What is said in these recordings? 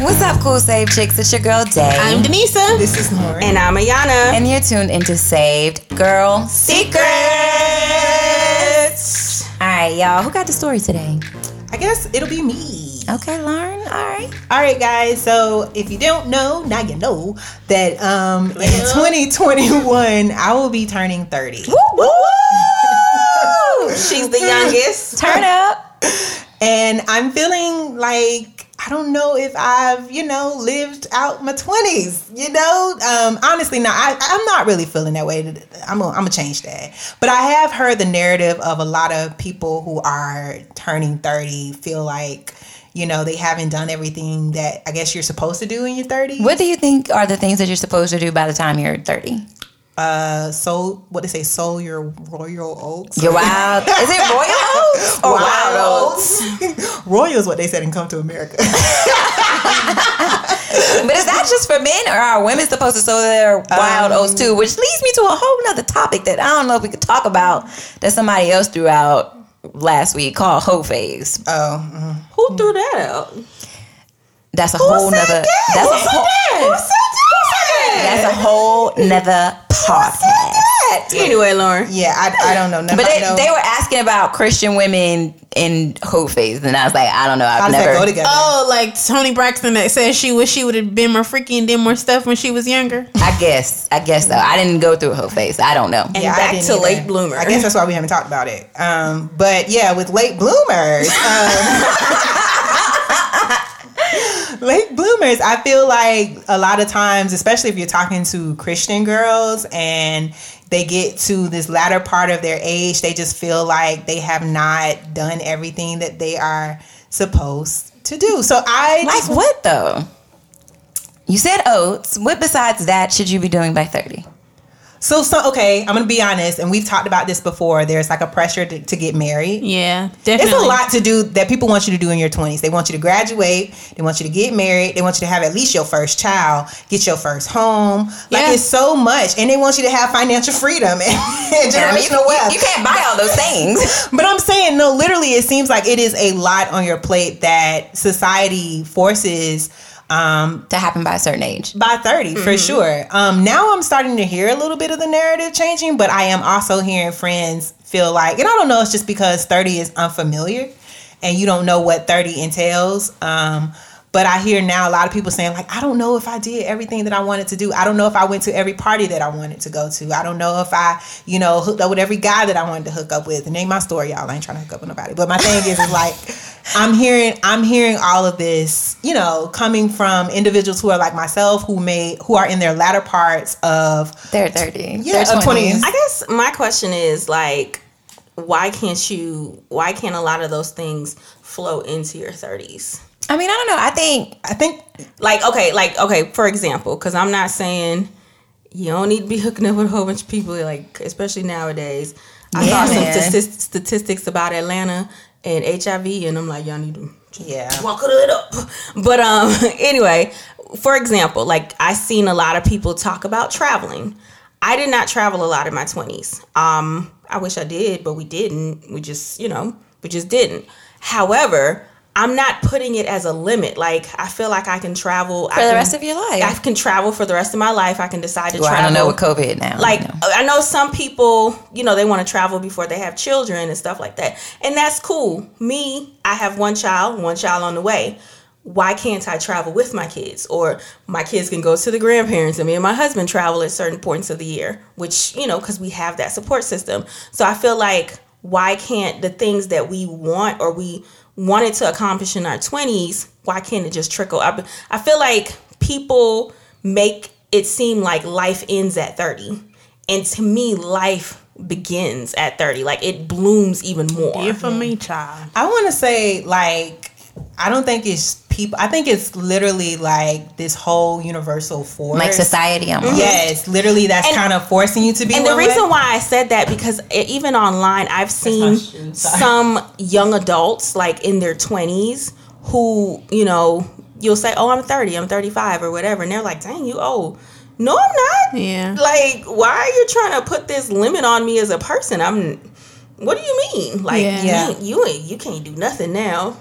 What's up, cool save chicks? It's your girl Day. I'm Denisa. This is Lauren. And I'm Ayana. and you're tuned into Saved Girl Secrets. All right, y'all. Who got the story today? I guess it'll be me. Okay, Lauren. All right. All right, guys. So if you don't know, now you know that um, in 2021 I will be turning 30. She's the youngest. Turn up. And I'm feeling like I don't know if I've, you know, lived out my 20s, you know? Um, honestly, no, I, I'm not really feeling that way. I'm going to change that. But I have heard the narrative of a lot of people who are turning 30 feel like, you know, they haven't done everything that I guess you're supposed to do in your 30s. What do you think are the things that you're supposed to do by the time you're 30? Uh, so what they say, sow your royal oats. You're wild. Is it royal oats or wild oats? royal is what they said in Come to America. But is that just for men, or are women supposed to sow their wild oats too? Which leads me to a whole nother topic that I don't know if we could talk about that somebody else threw out last week called hoe phase. oh, mhm. Who threw that out? That's a whole said nother. that? That's Who a said whole. that? That's a whole nother podcast. Anyway, Lauren. Yeah, I, I don't know. But they, know. they were asking about Christian women in hoe phase, and I was like, I don't know. I've How does never. that go together? Oh, like Toni Braxton that says she wish she would have been more freaky and did more stuff when she was younger. I guess. I guess so. I didn't go through hoe phase. I don't know. And Yeah, back to either. late bloomer. I guess that's why we haven't talked about it. Um, but yeah, with late bloomers, um, late bloomers, I feel like a lot of times, especially if you're talking to Christian girls and they get to this latter part of their age, they just feel like they have not done everything that they are supposed to do. So I Like just what though? You said oats. What besides that should you be doing by thirty? So, so okay, I'm gonna be honest, and we've talked about this before. There's like a pressure to, to get married. Yeah, definitely. It's a lot to do that people want you to do in your 20s. They want you to graduate. They want you to get married. They want you to have at least your first child, get your first home. Like Yeah. it's so much, and they want you to have financial freedom and, and I mean, generational you, wealth. you can't buy all those things. But I'm saying no. Literally, it seems like it is a lot on your plate that society forces. Um, to happen by a certain age. by 30 for sure. Um now i'm starting to hear a little bit of the narrative changing but i am also hearing friends feel like and i don't know it's just because 30 is unfamiliar and you don't know what 30 entails. Um but I hear now a lot of people saying like I don't know if I did everything that I wanted to do. I don't know if I went to every party that I wanted to go to. I don't know if I, you know, hooked up with every guy that I wanted to hook up with. And ain't my story, y'all. I ain't trying to hook up with nobody. But my thing is, is like I'm hearing I'm hearing all of this, you know, coming from individuals who are like myself, who may who are in their latter parts of They're thirty. Yeah, They're of 20s. I guess my question is like, why can't you? Why can't a lot of those things flow into your thirties? I mean, I don't know. I think I think Like, okay, like okay, for example, because I'm not saying you don't need to be hooking up with a whole bunch of people, like especially nowadays. I Yeah, saw some man. statis- statistics about Atlanta and HIV, and I'm like, y'all need to yeah. walk it up. But um, anyway, for example, like I seen a lot of people talk about traveling. I did not travel a lot in my twenties. Um, I wish I did, but we didn't. We just, you know, we just didn't. However, I'm not putting it as a limit. Like I feel like I can travel for the rest of your life. I can travel for the rest of my life. I can decide to well, I don't know with COVID now. Like you know. I know some people, you know, they want to travel before they have children and stuff like that. And that's cool. Me, I have one child, one child on the way. Why can't I travel with my kids? Or my kids can go to the grandparents and me and my husband travel at certain points of the year, which, you know, because we have that support system. So I feel like why can't the things that we want or we wanted to accomplish in our 20s, why can't it just trickle up? I feel like people make it seem like life ends at 30. And to me, life begins at 30. Like it blooms even more. Dear for me, child. I want to say like I don't think it's people. I think it's literally like this whole universal force. like society mm-hmm. almost. Yes, literally, that's And- kind of forcing you to be. And the reason way. why I said that because e- even online, I've seen not true. Sorry. some young adults like in their twenties who you know you'll say, "Oh, I'm 30, I'm 35, or whatever," and they're like, "Dang, you old." No, I'm not. Yeah. Like, why are you trying to put this limit on me as a person? I'm. What do you mean? Like, Yeah. you ain't- you ain't you can't do nothing now.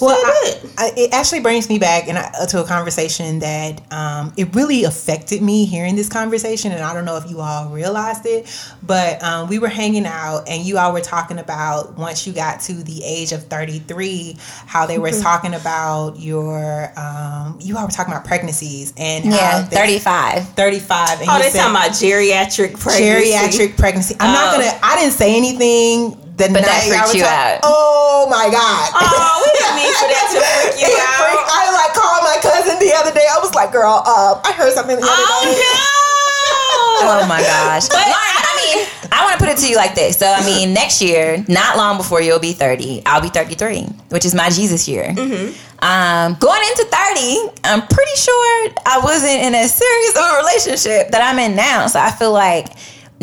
Well, I. I, it actually brings me back and I, to a conversation that um, it really affected me hearing this conversation, and I don't know if you all realized it, but um, we were hanging out and you all were talking about once you got to the age of thirty three, how they were Mm-hmm. talking about your um, you all were talking about pregnancies and how Yeah, they- 35. 35 and Oh, you they said talking about geriatric pregnancy. geriatric pregnancy. I'm not gonna. I didn't say anything. The But that night freaked I was you out. Oh my god. Oh, we didn't mean for that to freak you out. freaked- I like called my cousin the other day. I was like, "Girl, uh, I heard something the other day." Oh Oh my gosh. Lauren, I mean, I want to put it to you like this. So, I mean, next year, not long before you'll be 30, I'll be 33, which is my Jesus year. Um, going into 30, I'm pretty sure I wasn't in as serious of a relationship that I'm in now. So, I feel like,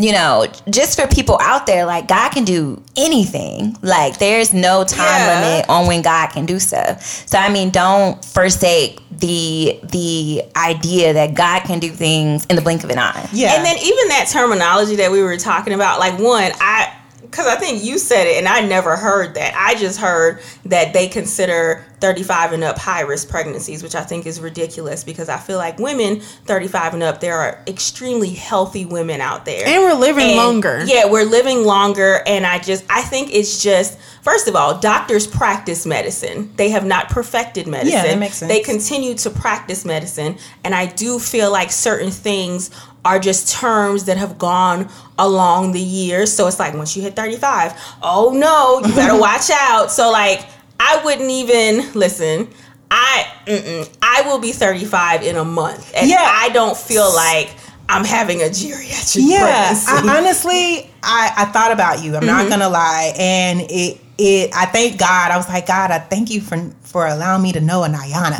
you know, just for people out there, like God can do anything. Like there's no time Yeah. limit on when God can do stuff. So I mean, don't forsake the the idea that God can do things in the blink of an eye. Yeah. And then even that terminology that we were talking about, like one, I because I think you said it and I never heard that. I just heard that they consider 35 and up high risk pregnancies, which I think is ridiculous because I feel like women 35 and up, there are extremely healthy women out there. And we're living And, longer. Yeah, we're living longer. And I just, I think it's just, first of all, doctors practice medicine. They have not perfected medicine. that makes sense. They continue to practice medicine. And I do feel like certain things are just terms that have gone along the years. So it's like once you hit 35, oh no, you better watch out. So, like, I wouldn't even listen. I I will be 35 in a month, and Yeah. I don't feel like I'm having a geriatric yeah. I, honestly, I, I thought about you. I'm not mm-hmm. gonna lie, and it it. I thank God. I was like, God, I thank you for for allowing me to know a Nayana.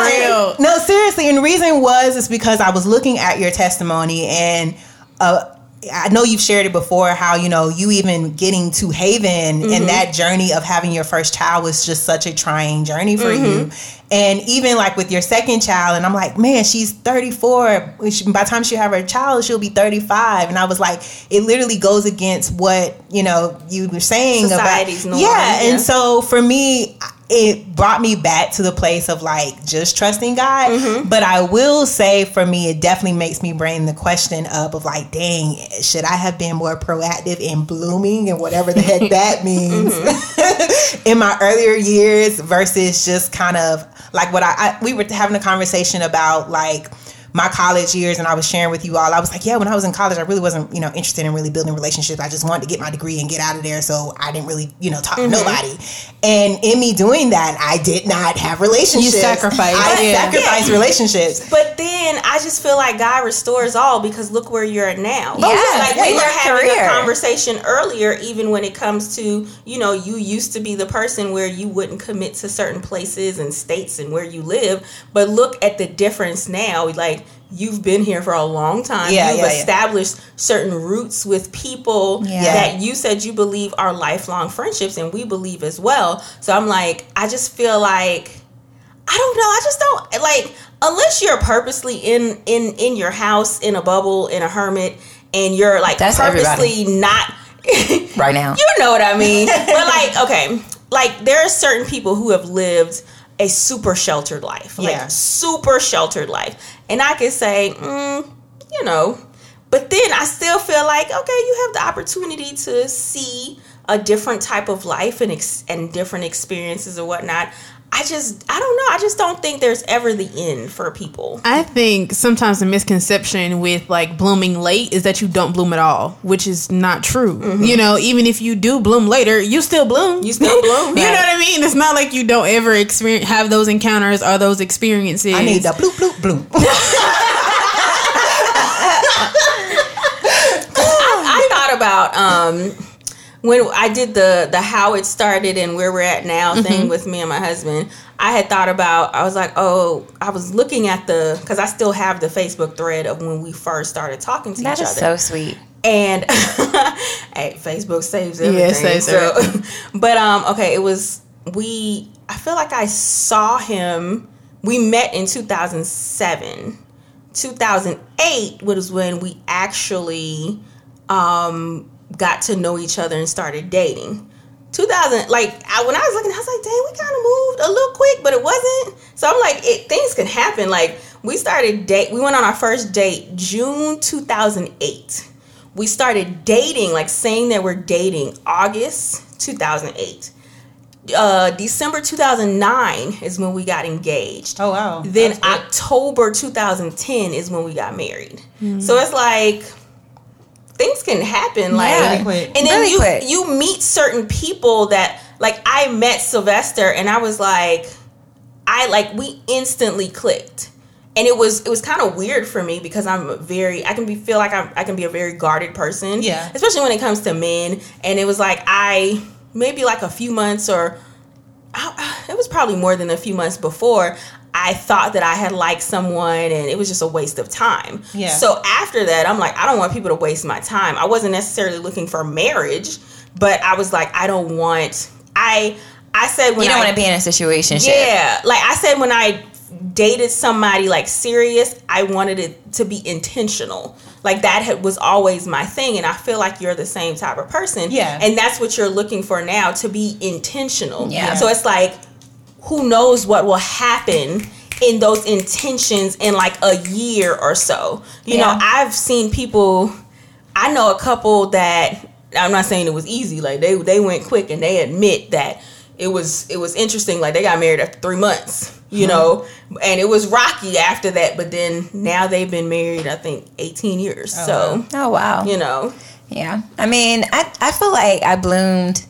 Real. No, seriously. And the reason was is because I was looking at your testimony and uh I know you've shared it before how, you know, you even getting to Haven and mm-hmm. that journey of having your first child was just such a trying journey for you. Mm-hmm. And even like with your second child, and I'm like, man, she's 34. She- By the time she have her child, she'll be 35. And I was like, it literally goes against what, you know, you were saying Society's about. norm, yeah. yeah. And so for me, it brought me back to the place of like just trusting God. Mm-hmm. But I will say for me, it definitely makes me bring the question up of like, dang, should I have been more proactive in blooming and whatever the heck that means Mm-hmm. in my earlier years versus just kind of like what I, I we were having a conversation about like my college years and I was sharing with you all, I was like, yeah, when I was in college, I really wasn't, you know, interested in really building relationships. I just wanted to get my degree and get out of there. So I didn't really, you know, talk Mm-hmm. to nobody. And in me doing that, I did not have relationships. You sacrificed, I yeah. sacrificed relationships. But then I just feel like God restores all because look where you're at now. Yeah, like yeah, we were having career. a conversation earlier, even when it comes to, you know, you used to be the person where you wouldn't commit to certain places and states and where you live. But look at the difference now. Like you've been here for a long time. Yeah, you've yeah, yeah. established certain roots with people Yeah. that you said you believe are lifelong friendships and we believe as well. So I'm like, I just feel like I don't know. I just don't like unless you're purposely in in in your house in a bubble in a hermit and you're like That's purposely not Right now. you know what I mean. but like, okay, like there are certain people who have lived a super sheltered life, like Yeah. super sheltered life, and I can say, mm, you know, but then I still feel like, okay, you have the opportunity to see a different type of life and ex- and different experiences or whatnot. I just, I don't know. I just don't think there's ever the end for people. I think sometimes the misconception with like blooming late is that you don't bloom at all, which is not true. You know, even if you do bloom later, you still bloom. You still bloom. you know what I mean? It's not like you don't ever experience have those encounters or those experiences. I need the bloop, bloop, bloop. I thought about um when I did the the how it started and where we're at now Mm-hmm. thing with me and my husband. I had thought about I was like, oh, I was looking at the because I still have the Facebook thread of when we first started talking to That each is other. so sweet. and hey, Facebook saves everything. it saves so, but um, okay, it was we. I feel like I saw him. We met in two thousand seven. 2008 was when we actually um, got to know each other and started dating. 2000 like I, when i was looking i was like dang we kind of moved a little quick but it wasn't. So i'm like it, things can happen. Like we started date we went on our first date june 2008 we started dating like saying that we're dating august 2008 uh december 2009 is when we got engaged. Oh wow. then October 2010 is when we got married. So it's like things can happen like Yeah. Really quick. and then Really you quick. you meet certain people that like I met Sylvester and I was like I like we instantly clicked. And it was it was kind of weird for me because I'm very I can be feel like I'm, I can be a very guarded person. Yeah. Especially when it comes to men. And it was like I maybe like a few months or I, it was probably more than a few months before I thought that I had liked someone and it was just a waste of time. Yeah. So after that, I'm like, I don't want people to waste my time. I wasn't necessarily looking for marriage, but I was like, I don't want. I I said when You don't I, want to be in a situation. yeah, like I said when I dated somebody like serious, I wanted it to be intentional. Like that had, was always my thing, and I feel like you're the same type of person. Yeah. and that's what you're looking for now to be intentional. Yeah. So it's like, who knows what will happen in those intentions in like a year or so. You Yeah. know, I've seen people. I know a couple that I'm not saying it was easy. Like they they went quick and they admit that it was it was interesting. Like they got married after three months, you know, and it was rocky after that. But then now they've been married, I think, 18 years. Oh, so Oh wow. you know, Yeah. I mean, I, I feel like I bloomed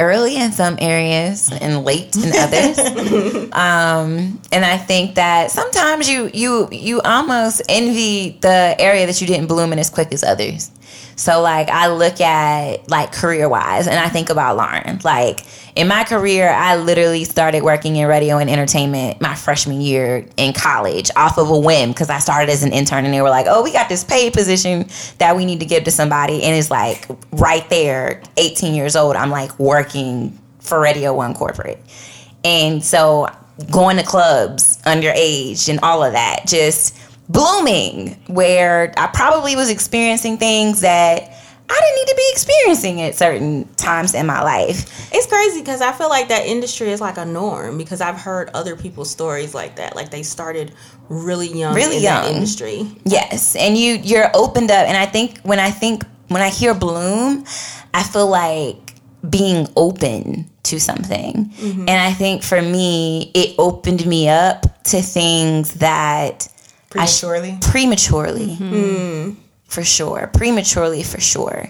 early in some areas and late in others. um, and I think that sometimes you you you almost envy the area that you didn't bloom in as quick as others. So like I look at like career wise and I think about Lauren. Like in my career, I literally started working in radio and entertainment my freshman year in college off of a whim because I started as an intern and they were like, oh, we got this paid position that we need to give to somebody. And it's like right there, 18 years old, I'm like working for Radio One Corporate. And so going to clubs underage and all of that, just blooming where I probably was experiencing things that I didn't need to be experiencing at certain times in my life. it's crazy because I feel like that industry is like a norm because I've heard other people's stories like that. Like they started really young, Really in young. industry. Yes, and you you're opened up and I think when I think when I hear bloom, I feel like being open to something. Mm-hmm. And I think for me, it opened me up to things that I sh- Prematurely. prematurely. For sure. Prematurely for sure.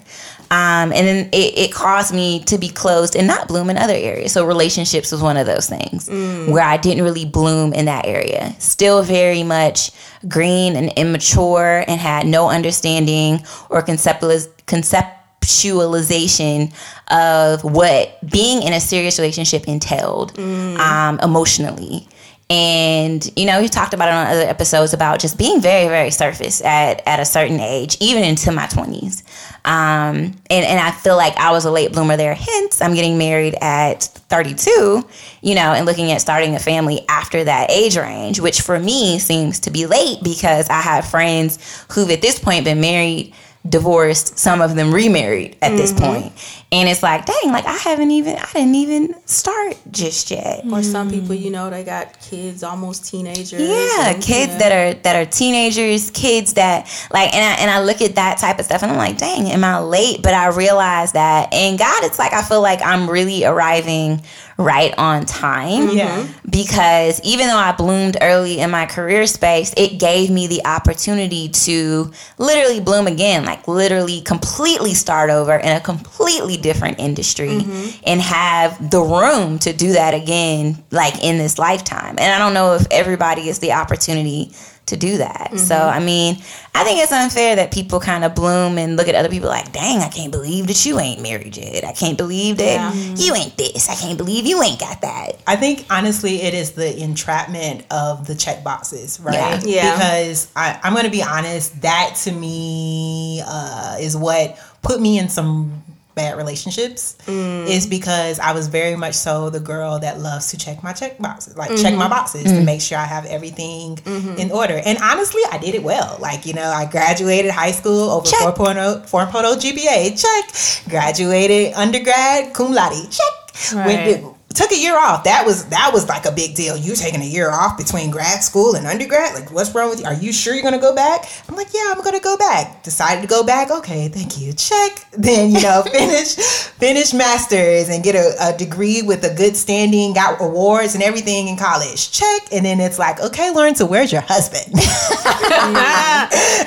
Um, and then it, it caused me to be closed and not bloom in other areas. So relationships was one of those things where i didn't really bloom in that area. Still very much green and immature and had no understanding or conceptualiz- conceptualization of what being in a serious relationship entailed um, emotionally and you know, we talked about it on other episodes about just being very, very surface at, at a certain age, even into my twenties. Um, and and I feel like I was a late bloomer there. Hence, I'm getting married at 32. You know, and looking at starting a family after that age range, which for me seems to be late because I have friends who've at this point been married divorced, some of them remarried at this mm-hmm. point. And it's like, dang, like I haven't even, I didn't even start just yet. Or some people, mm. you know, they got kids, almost teenagers. Yeah, and- kids yeah. that are that are teenagers, kids that like, and I and I look at that type of stuff, and I'm like, dang, am I late? But I realize that and God, it's like I feel like I'm really arriving right on time. Yeah. Because even though I bloomed early in my career space, it gave me the opportunity to literally bloom again, like literally completely start over in a completely different industry mm-hmm. and have the room to do that again, like in this lifetime. And I don't know if everybody gets the opportunity to do that. So, I mean, I think it's unfair that people kind of bloom and look at other people like, dang, I can't believe that you ain't married yet. I can't believe that Yeah. you ain't this. I can't believe you ain't got that. I think honestly, it is the entrapment of the check boxes, right? Yeah. Yeah. Because I, I'm going to be honest, that to me uh, is what put me in some bad relationships mm. is because I was very much so the girl that loves to check my check boxes, like check my mm-hmm. boxes to mm-hmm. make sure I have everything mm-hmm. in order. And honestly, I did it well. Like, you know, I graduated high school over Check. 4.0, 4.0 GPA, check. Graduated undergrad, cum laude, check. Right. Went- took a year off. That was that was like a big deal. You taking a year off between grad school and undergrad? Like, what's wrong with you? Are you sure you're gonna go back? I'm like, yeah, I'm gonna go back. Decided to go back. Okay, thank you. Check. Then you know, finish finish masters and get a, a degree with a good standing. Got awards and everything in college. Check. And then it's like, okay, Lawrence, so where's your husband?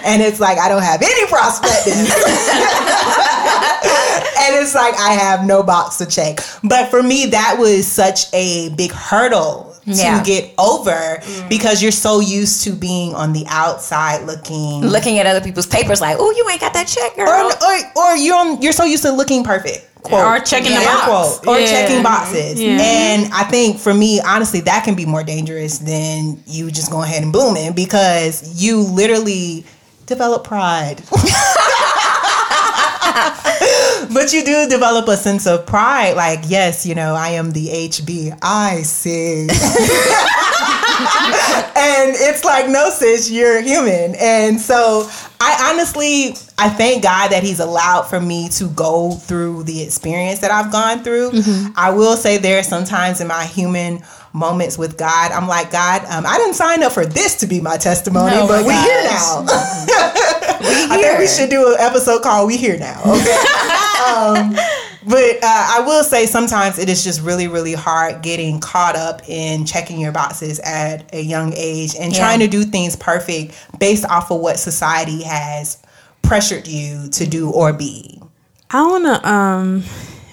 and it's like I don't have any prospectus. and it's like I have no box to check. But for me, that was such a big hurdle Yeah. to get over mm. because you're so used to being on the outside looking. Looking at other people's papers, like, "Oh, you ain't got that check, girl." or, or, or you're on, you're so used to looking perfect. Quote, Or checking the air box. quote, or Yeah. checking boxes. Yeah. And I think for me, honestly, that can be more dangerous than you just go ahead and blooming because you literally develop pride. but you do develop a sense of pride. Like, yes, you know, I am the HBIC. and it's like, no, sis, you're human. And so I honestly, I thank God that He's allowed for me to go through the experience that I've gone through. I will say there are sometimes in my human moments with God, I'm like, God, um, I didn't sign up for this to be my testimony, No, but my we here now. I think we should do an episode called "We Here Now." Okay. Um, but uh, I will say sometimes it is just really, really hard getting caught up in checking your boxes at a young age and Yeah. trying to do things perfect based off of what society has pressured you to do or be. I wanna um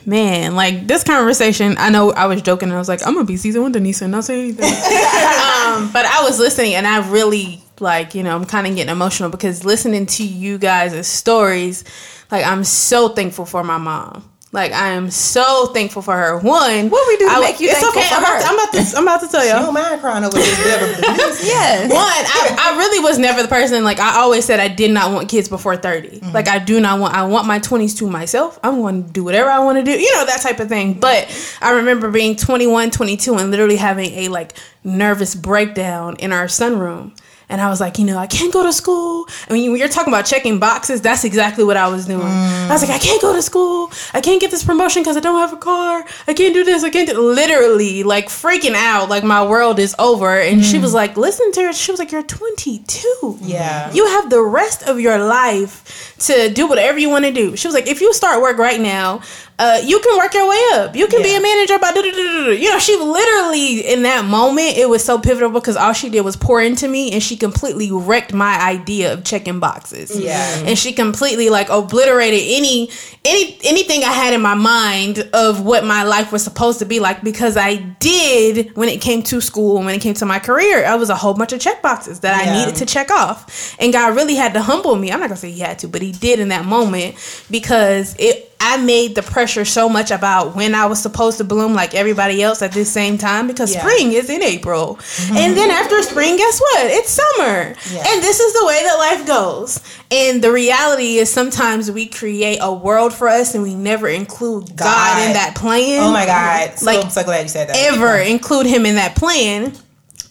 man, like this conversation, I know I was joking and I was like, I'm gonna be season one Denise and not say anything. um, but I was listening and I really like, you know, I'm kinda getting emotional because listening to you guys' stories, like I'm so thankful for my mom. Like I am so thankful for her. One, What we do to I- make you it's thankful okay. for I'm, about her? to, I'm about to I'm about to tell I you. don't mind crying over this. Deborah Denise. yeah. One, I, I really was never the person. Like I always said, I did not want kids before 30 mm-hmm. Like I do not want. I want my twenties to myself. I'm going to do whatever I want to do. You know that type of thing. But I remember being 21, 22, and literally having a like nervous breakdown in our sunroom. And I was like, you know, I can't go to school. I mean, when you're talking about checking boxes, that's exactly what I was doing. I was like, I can't go to school. I can't get this promotion because I don't have a car. I can't do this. I can't do literally like freaking out. Like my world is over. And she was like, listen to her. She was like, you're 22. Yeah. You have the rest of your life to do whatever you want to do. She was like, if you start work right now, uh, you can work your way up. You can be a manager by, you know, she literally, in that moment, it was so pivotal because all she did was pour into me and she completely wrecked my idea of checking boxes. Yeah. And she completely like obliterated any, any, anything I had in my mind of what my life was supposed to be like because I did when it came to school, and when it came to my career, I was a whole bunch of check boxes that I needed to check off. And God really had to humble me. I'm not gonna say he had to, but he did in that moment because it I made the pressure so much about when I was supposed to bloom like everybody else at this same time because Yeah. spring is in April. Mm-hmm. And then after spring, guess what? It's summer. Yeah. And this is the way that life goes. And the reality is sometimes we create a world for us and we never include God, God. in that plan Oh my God. So, Like, I'm so glad you said that. ever include him in that plan.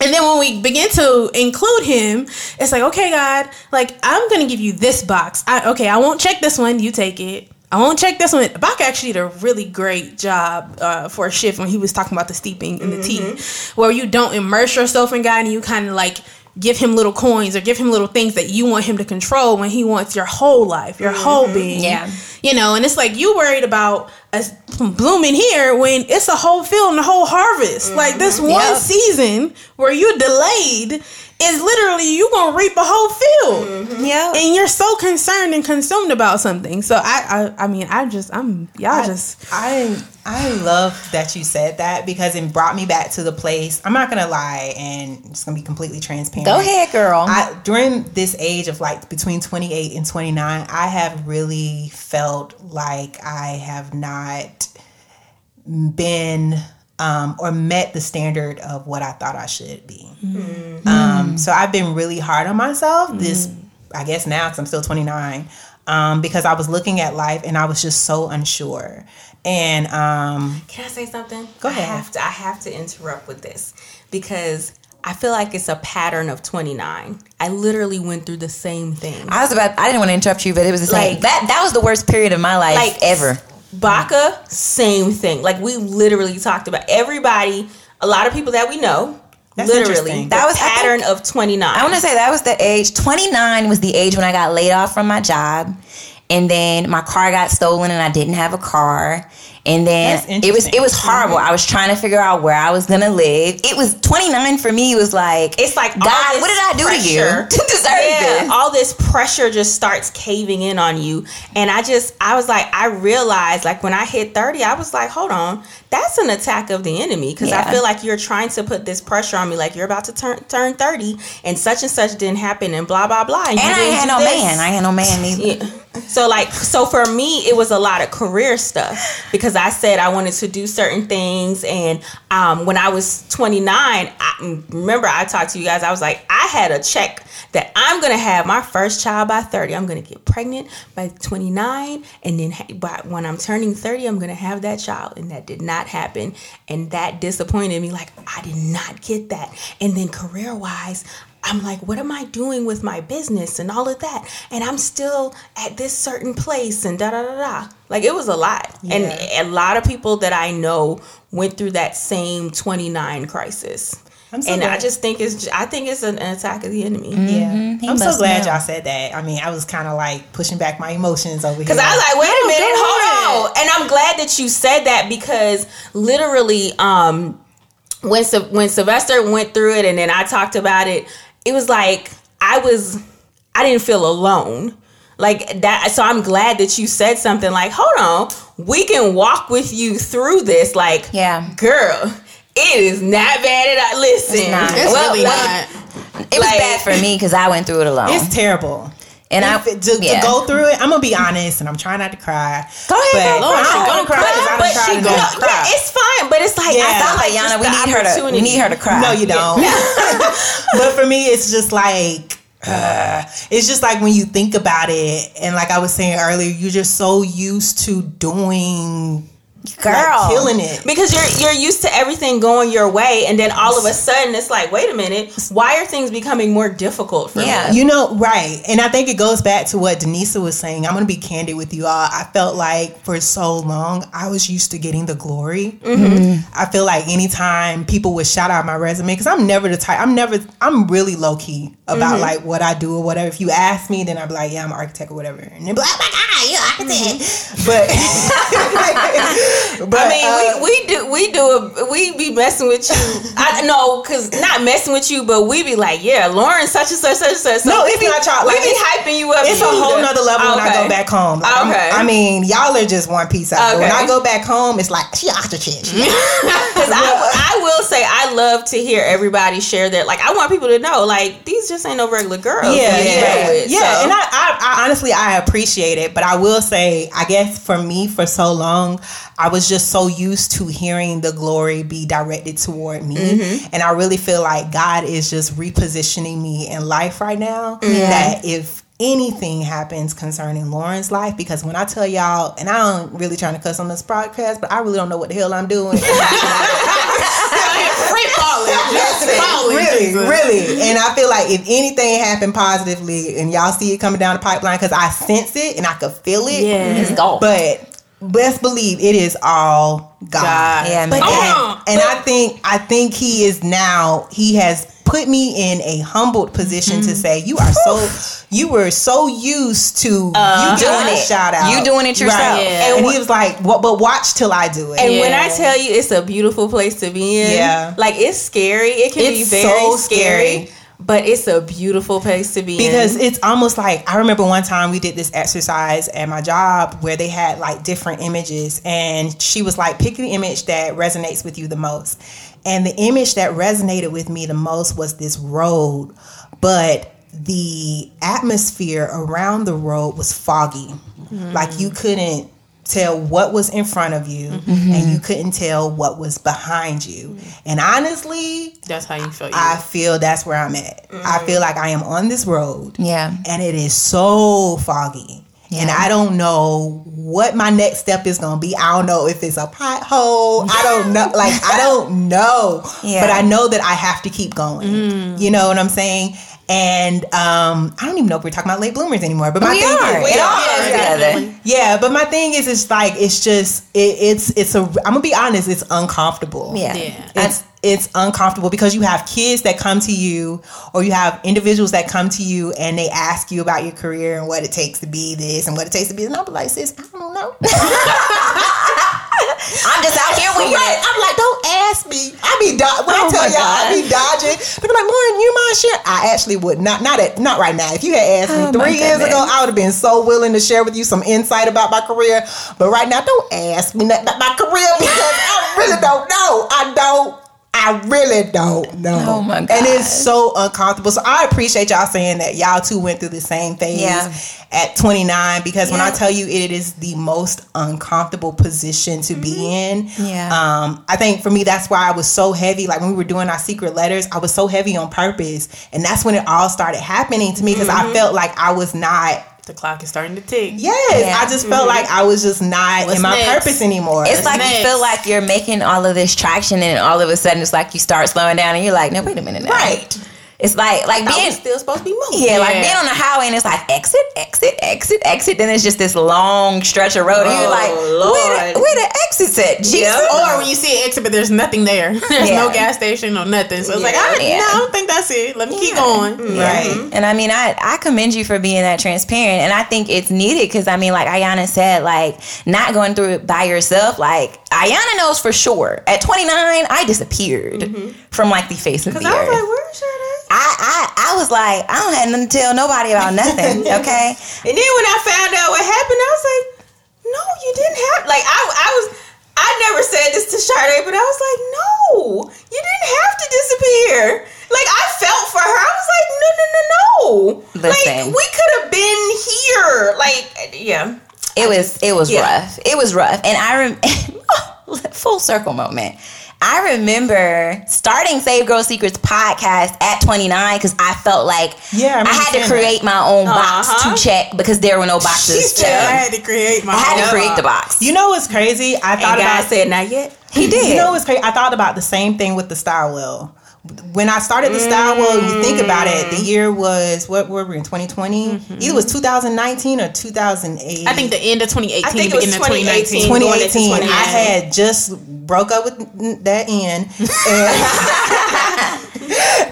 And then when we begin to include him, it's like, okay, God, like I'm gonna give you this box. I, okay, I won't check this one. You take it. I won't check this one. Bach actually did a really great job uh, for a shift when he was talking about the steeping in the tea, where you don't immerse yourself in God and you kind of like give him little coins or give him little things that you want him to control when he wants your whole life, your whole mm-hmm. being. Yeah. You know, and it's like you worried about us blooming here when it's a whole field and a whole harvest. Like mm-hmm. this one Yep. season where you delayed is literally you gonna reap a whole field. Mm-hmm. Yeah. And you're so concerned and consumed about something. So I I, I mean I just I'm y'all I, just I I love that you said that because it brought me back to the place. I'm not gonna lie, and I'm just gonna be completely transparent. Go ahead, girl. I, during this age of like between 28 and 29, I have really felt like I have not been um, or met the standard of what I thought I should be. Um, so I've been really hard on myself. This, I guess now, because I'm still 29. um, because I was looking at life and I was just so unsure. And um, Can I say something? Go ahead. I have to. I have to interrupt with this because I feel like it's a pattern of 29. I literally went through the same thing. I was about. I didn't want to interrupt you, but it was the same. Like- that that was the worst period of my life Like ever. Baka, same thing. Like we literally talked about everybody. A lot of people that we know. That's literally, that was pattern of 29. I want to say that was the age. Twenty nine was the age when I got laid off from my job, and then my car got stolen, and I didn't have a car. And then it was it was horrible. Mm-hmm. I was trying to figure out where I was gonna live. It was twenty nine for me. It was like It's like God, what did I do to you to deserve yeah, this? all this pressure just starts caving in on you. And I just, I was like, I realized, like, when I hit 30, I was like, hold on, that's an attack of the enemy. Because I feel like you're trying to put this pressure on me, like, you're about to turn turn 30, and such and such didn't happen, and blah, blah, blah. And And, I had no this. man. I ain't had no man either. Yeah. So like so for me it was a lot of career stuff because I said I wanted to do certain things. And um, when I was 29 I remember I talked to you guys. I was like I had a check that I'm going to have my first child by 30 I'm going to get pregnant by 29 and then by, when I'm turning 30 I'm going to have that child. And that did not happen. And that disappointed me. Like I did not get that. And then career wise I'm like, what am I doing with my business and all of that? And I'm still at this certain place and da da da da. Like it was a lot. Yeah. And a lot of people that I know went through that same 29 crisis. I'm so and I just think it's I think it's an attack of the enemy. yeah, He I'm so glad know. y'all said that. I mean, I was kind of like pushing back my emotions over here. Because I was like, wait a minute, go hold on. And I'm glad that you said that because literally, um, when when Sylvester went through it and then I talked about it, it was like I was I didn't feel alone. Like that so I'm glad that you said something like, hold on, we can walk with you through this. Like, Yeah. girl, it is not bad at all. Listen. It's not. It's Well, really well, not. It was Like- bad for me because I went through it alone. It's terrible. And I to, yeah. to go through it, I'm gonna be honest, and I'm trying not to cry. Go ahead, but Lord, I don't cry cry, 'cause I done but tried she to no, cry. yeah, it's fine, but it's like Yeah. I felt like Yana, we need her to we need her to cry. No, you don't. but for me, it's just like uh, it's just like when you think about it, and like I was saying earlier, you're just so used to doing, Girl. like, killing it. because you're you're used to everything going your way, and then all of a sudden it's like, wait a minute, why are things becoming more difficult for Yeah. me? You know, right. And I think it goes back to what Denisa was saying. I'm going to be candid with you all. I felt like for so long, I was used to getting the glory. Mm-hmm. I feel like anytime people would shout out my resume, because I'm never the type, I'm never, I'm really low about like what I do or whatever. If you ask me, then I'd be like, yeah, I'm an architect or whatever. And they'd be like, oh my God, you're an architect. But, but I mean, uh, we, we do we do a, we be messing with you. I know, cause not messing with you, but we be like, yeah, Lauren, such and such, such and such. So No, we it's be, not y'all. We be hyping you up. It's a whole the- nother level when I go back home. Like, I'm- Okay. I mean, y'all are just one piece out. But when I go back home, it's like she architect. Because I, I will say I love to hear everybody share that. like. I want people to know like these just ain't no regular girl. yeah, yeah, with, yeah. so. And I, I, I honestly, I appreciate it, but I will say, I guess for me, for so long, I was just so used to hearing the glory be directed toward me, Mm-hmm. and I really feel like God is just repositioning me in life right now. Mm-hmm. That if anything happens concerning Lauren's life, because when I tell y'all, and I don't really trying to cuss on this broadcast, but I really don't know what the hell I'm doing. Free falling. Just falling. really, really. And I feel like if anything happened positively and y'all see it coming down the pipeline, because I sense it and I could feel it. Yeah. It's gone. But best believe it is all God. God. Yeah, But and, and I think I think he is now he has put me in a humbled position Mm-hmm. to say you are so you were so used to you doing it. shout out You doing it yourself. right. Yeah. and he was like what but watch till I do it And when I tell you it's a beautiful place to be in, Yeah. like it's scary. It can It's be very so scary, scary. But it's a beautiful place to be because in. it's almost like I remember one time we did this exercise at my job where they had like different images. And she was like pick the image that resonates with you the most. And the image that resonated with me the most was this road. But the atmosphere around the road was foggy. Mm-hmm. Like you couldn't tell what was in front of you mm-hmm. and you mm-hmm. couldn't tell what was behind you mm-hmm. and honestly That's how you feel. I feel that's where I'm at. I feel like I am on this road Yeah. and it is so foggy. And I don't know what my next step is gonna be. I don't know if it's a pothole. I don't know. Like I don't know. Yeah. But I know that I have to keep going. Mm. You know what I'm saying? And um, I don't even know if we're talking about late bloomers anymore. But my We thing are. is, It all are, goes definitely. yeah, but my thing is, it's like it's just it, it's it's a. I'm gonna be honest, it's uncomfortable. Yeah. Yeah. It's it's uncomfortable because you have kids that come to you, or you have individuals that come to you and they ask you about your career and what it takes to be this and what it takes to be. This. And I'm like, sis, I don't know. I'm just out here winging right? it. I'm like, don't ask me. I be do- when Oh I tell y'all, I God. be dodging. Be like, Lauren, you mind share? I actually would not. Not at not right now. If you had asked me Oh three years goodness. ago, I would have been so willing to share with you some insight about my career. But right now, don't ask me nothing about my career because I really don't know. I don't. I really don't know. Oh my And it's so uncomfortable. So I appreciate y'all saying that y'all too went through the same phase Yeah. at 29 because when I tell you it is the most uncomfortable position to be in. Yeah. Um, I think for me that's why I was so heavy. Like when we were doing our secret letters, I was so heavy on purpose, and that's when it all started happening to me because I felt like I was not. The clock is starting to tick. Yes, Yeah. I just felt mm-hmm. like I was just not What's in my next? purpose anymore. It's like next? you feel like you're making all of this traction, and all of a sudden it's like you start slowing down, and you're like, no, wait a minute, now. right. It's like like being still supposed to be moving. yeah, like being on the highway, and it's like exit, exit, exit, exit. Then it's just this long stretch of road, and you're Oh, like, where the, Lord. where the exits at? Jesus. Yep. Or when you see an exit, but there's nothing there. There's Yeah. no gas station, no nothing. So it's like, I, ah, Yeah. no, I don't think that's it. Let me keep Yeah. going. Mm-hmm. Right. And I mean, I, I commend you for being that transparent. And I think it's needed because, I mean, like Ayana said, like, not going through it by yourself. Like, Ayana knows for sure. At 29, I disappeared mm-hmm. from, like, the face of the Because I was earth. like, where's Sade? I, I, I was like, I don't have nothing to tell nobody about nothing, okay? And then when I found out what happened, I was like, no, you didn't have like I I was I never said this to Sade, but I was like, no, you didn't have to disappear. Like I felt for her. I was like, no, no, no, no. Listen. Like we could have been here. Like yeah. It was it was yeah. rough. It was rough, and I rem- full circle moment. I remember starting Save Girl Secrets podcast at 29 because I felt like Yeah, I I, had to saying create my own box Uh-huh. to check because there were no boxes. She to- said I had to create my I had to own. create the box. You know what's crazy? I thought And God said not yet. He did. You know what's crazy? I thought about the same thing with the style wheel. When I started the style wheel, you think about it, the year was what were we in 2020? Either it was 2019 or 2008. I think the end of 2018, I think it was beginning of 2019. 2018. 2018. I had just broke up with that end,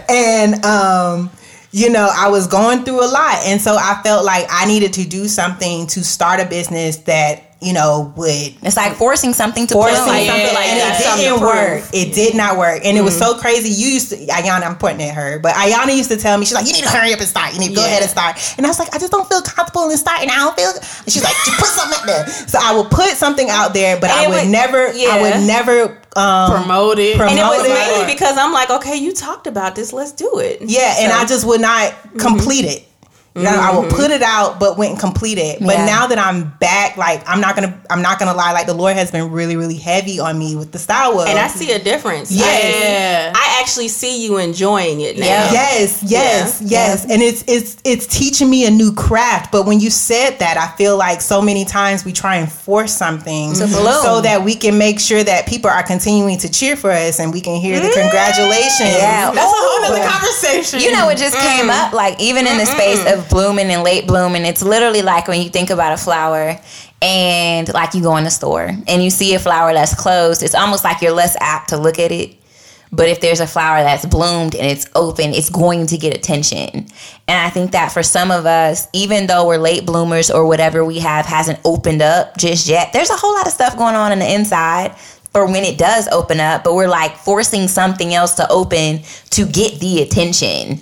and, and um, you know, I was going through a lot, and so I felt like I needed to do something to start a business that you know would It's like forcing something to forcing play. like- something like and that. it didn't to work. prove. It did not work, and it was so crazy. You used to Ayana, I'm pointing at her, but Ayana used to tell me she's like, "You need to hurry up and start. You need to go ahead and start." And I was like, "I just don't feel comfortable in starting. I don't feel." And she's like, "Just put something out there." So I would put something out there, but And I would would- never. I would never. Um, Promote it. Promote And it was it. mainly because I'm like, okay, you talked about this, let's do it. Yeah, and I just would not complete it. You know, I would mm-hmm. put it out, but wouldn't complete it. But Yeah. now that I'm back, like I'm not gonna, I'm not gonna lie. Like the Lord has been really, really heavy on me with the style wheel. And I see a difference. Yes. Yeah. I actually see you enjoying it now. Yeah. Yes, yes, Yeah. yes. And it's it's it's teaching me a new craft. But when you said that, I feel like so many times we try and force something To mm-hmm. bloom. so that we can make sure that people are continuing to cheer for us and we can hear the mm. congratulations. Yeah. That's a whole Ooh. nother conversation. You know, it just came mm-hmm. up like even in the space of blooming and late blooming. It's literally like when you think about a flower and like you go in the store and you see a flower that's closed, it's almost like you're less apt to look at it. But if there's a flower that's bloomed and it's open, it's going to get attention. And I think that for some of us, even though we're late bloomers or whatever we have hasn't opened up just yet, there's a whole lot of stuff going on in the inside for when it does open up, but we're like forcing something else to open to get the attention